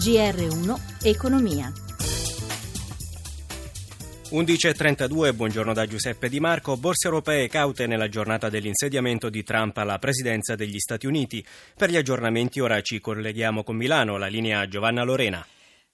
GR1 Economia. 11.32, buongiorno da Giuseppe Di Marco. Borse europee caute nella giornata dell'insediamento di Trump alla presidenza degli Stati Uniti. Per gli aggiornamenti ora ci colleghiamo con Milano, la linea Giovanna Lorena.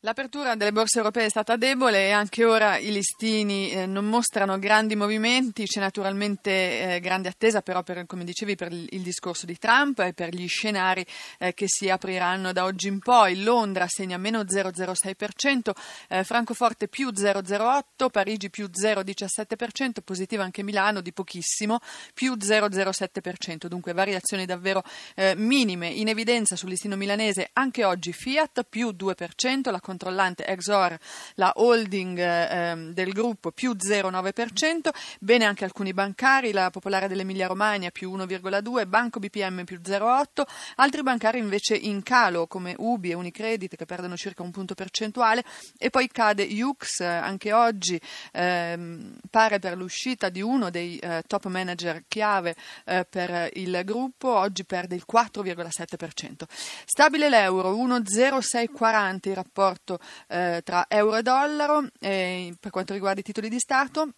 L'apertura delle borse europee è stata debole e anche ora i listini eh, non mostrano grandi movimenti, c'è naturalmente eh, grande attesa però per, come dicevi per il, discorso di Trump e per gli scenari eh, che si apriranno da oggi in poi. Londra segna meno 0,06%, eh, Francoforte più 0,08%, Parigi più 0,17%, positiva anche Milano di pochissimo, più 0,07%, dunque variazioni davvero eh, minime. In evidenza sul listino milanese anche oggi Fiat più 2%, la controllante Exor, la holding eh, del gruppo più 0,9%, bene anche alcuni bancari, la Popolare dell'Emilia Romagna più 1,2%, Banco BPM più 0,8%, altri bancari invece in calo come Ubi e Unicredit che perdono circa un punto percentuale. E poi cade Jux anche oggi ehm, pare per l'uscita di uno dei eh, top manager chiave eh, per il gruppo, oggi perde il 4,7%. Stabile l'euro 1,0640 il rapporto rapporto eh, tra euro e dollaro eh, per quanto riguarda i titoli di Stato.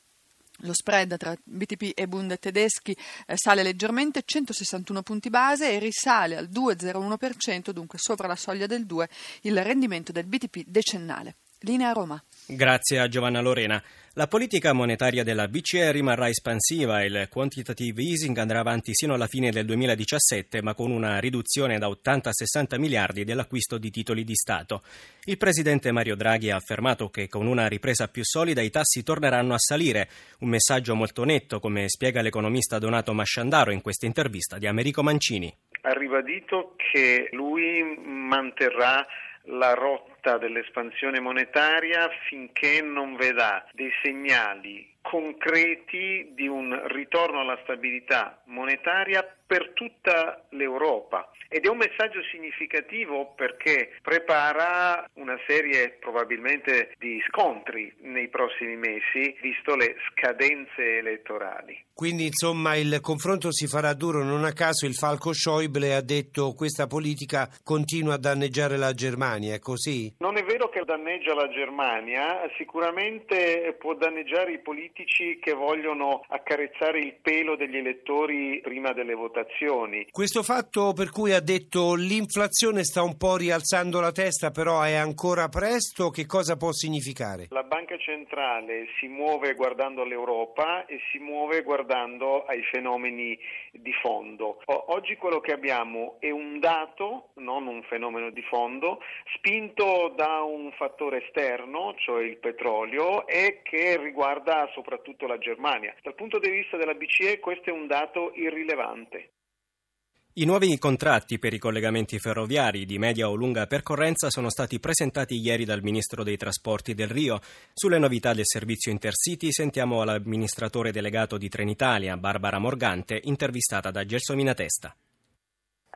Lo spread tra BTP e Bund tedeschi eh, sale leggermente, 161 punti base e risale al 2,01%, dunque sopra la soglia del 2, il rendimento del BTP decennale. Linea Roma. Grazie a Giovanna Lorena. La politica monetaria della BCE rimarrà espansiva e il quantitative easing andrà avanti sino alla fine del 2017, ma con una riduzione da 80 a 60 miliardi dell'acquisto di titoli di Stato. Il presidente Mario Draghi ha affermato che con una ripresa più solida i tassi torneranno a salire, un messaggio molto netto, come spiega l'economista Donato Masciandaro in questa intervista di Americo Mancini. Ha ribadito che lui manterrà la rotta dell'espansione monetaria finché non vedrà dei segnali concreti di un ritorno alla stabilità monetaria per tutta l'Europa ed è un messaggio significativo perché prepara una serie probabilmente di scontri nei prossimi mesi visto le scadenze elettorali. Quindi insomma il confronto si farà duro, non a caso il falco Schäuble ha detto questa politica continua a danneggiare la Germania, è così? Non è vero che danneggia la Germania, sicuramente può danneggiare i politici che vogliono accarezzare il pelo degli elettori prima delle votazioni. Questo fatto per cui ha detto l'inflazione sta un po' rialzando la testa, però è ancora presto, che cosa può significare? La banca centrale si muove guardando l'Europa e si muove guardando ai fenomeni di fondo. Oggi quello che abbiamo è un dato, non un fenomeno di fondo, spinto da un fattore esterno, cioè il petrolio, e che riguarda soprattutto la Germania. Dal punto di vista della BCE questo è un dato irrilevante. I nuovi contratti per i collegamenti ferroviari di media o lunga percorrenza sono stati presentati ieri dal Ministro dei Trasporti del Rio. Sulle novità del servizio Intercity sentiamo l'amministratore delegato di Trenitalia, Barbara Morgante, intervistata da Gelsomina Testa.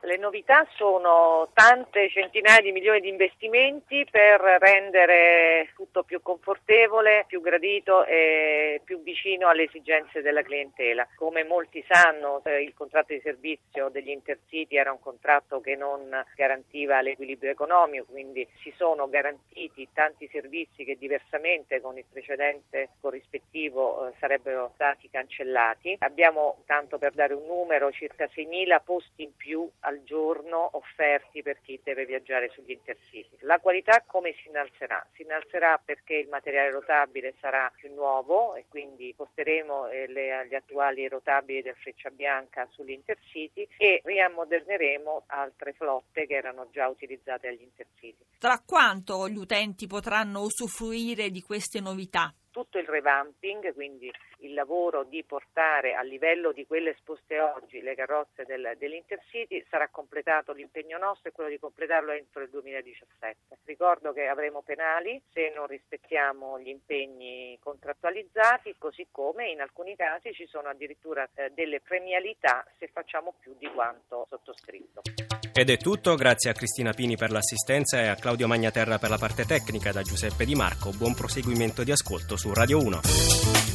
Le novità sono tante centinaia di milioni di investimenti per rendere tutto più confortevole, più gradito e più vicino alle esigenze della clientela. Come molti sanno, eh, il contratto di servizio degli Intercity era un contratto che non garantiva l'equilibrio economico, quindi si sono garantiti tanti servizi che diversamente con il precedente corrispettivo eh, sarebbero stati cancellati. Abbiamo, tanto per dare un numero, circa 6.000 posti in più al giorno offerti per chi deve viaggiare sugli intercity. La qualità come si innalzerà? Si innalzerà perché il materiale rotabile sarà più nuovo e quindi porteremo eh, le, gli attuali rotabili del Freccia Bianca sugli intercity e riammoderneremo altre flotte che erano già utilizzate agli intercity. Tra quanto gli utenti potranno usufruire di queste novità? Tutto il revamping, quindi il lavoro di portare a livello di quelle esposte oggi le carrozze del, dell'Intercity sarà completato l'impegno nostro e quello di completarlo entro il 2017. Ricordo che avremo penali se non rispettiamo gli impegni contrattualizzati, così come in alcuni casi ci sono addirittura eh, delle premialità se facciamo più di quanto sottoscritto. Ed è tutto, grazie a Cristina Pini per l'assistenza e a Claudio Magnaterra per la parte tecnica, da Giuseppe Di Marco. Buon proseguimento di ascolto su Radio 1.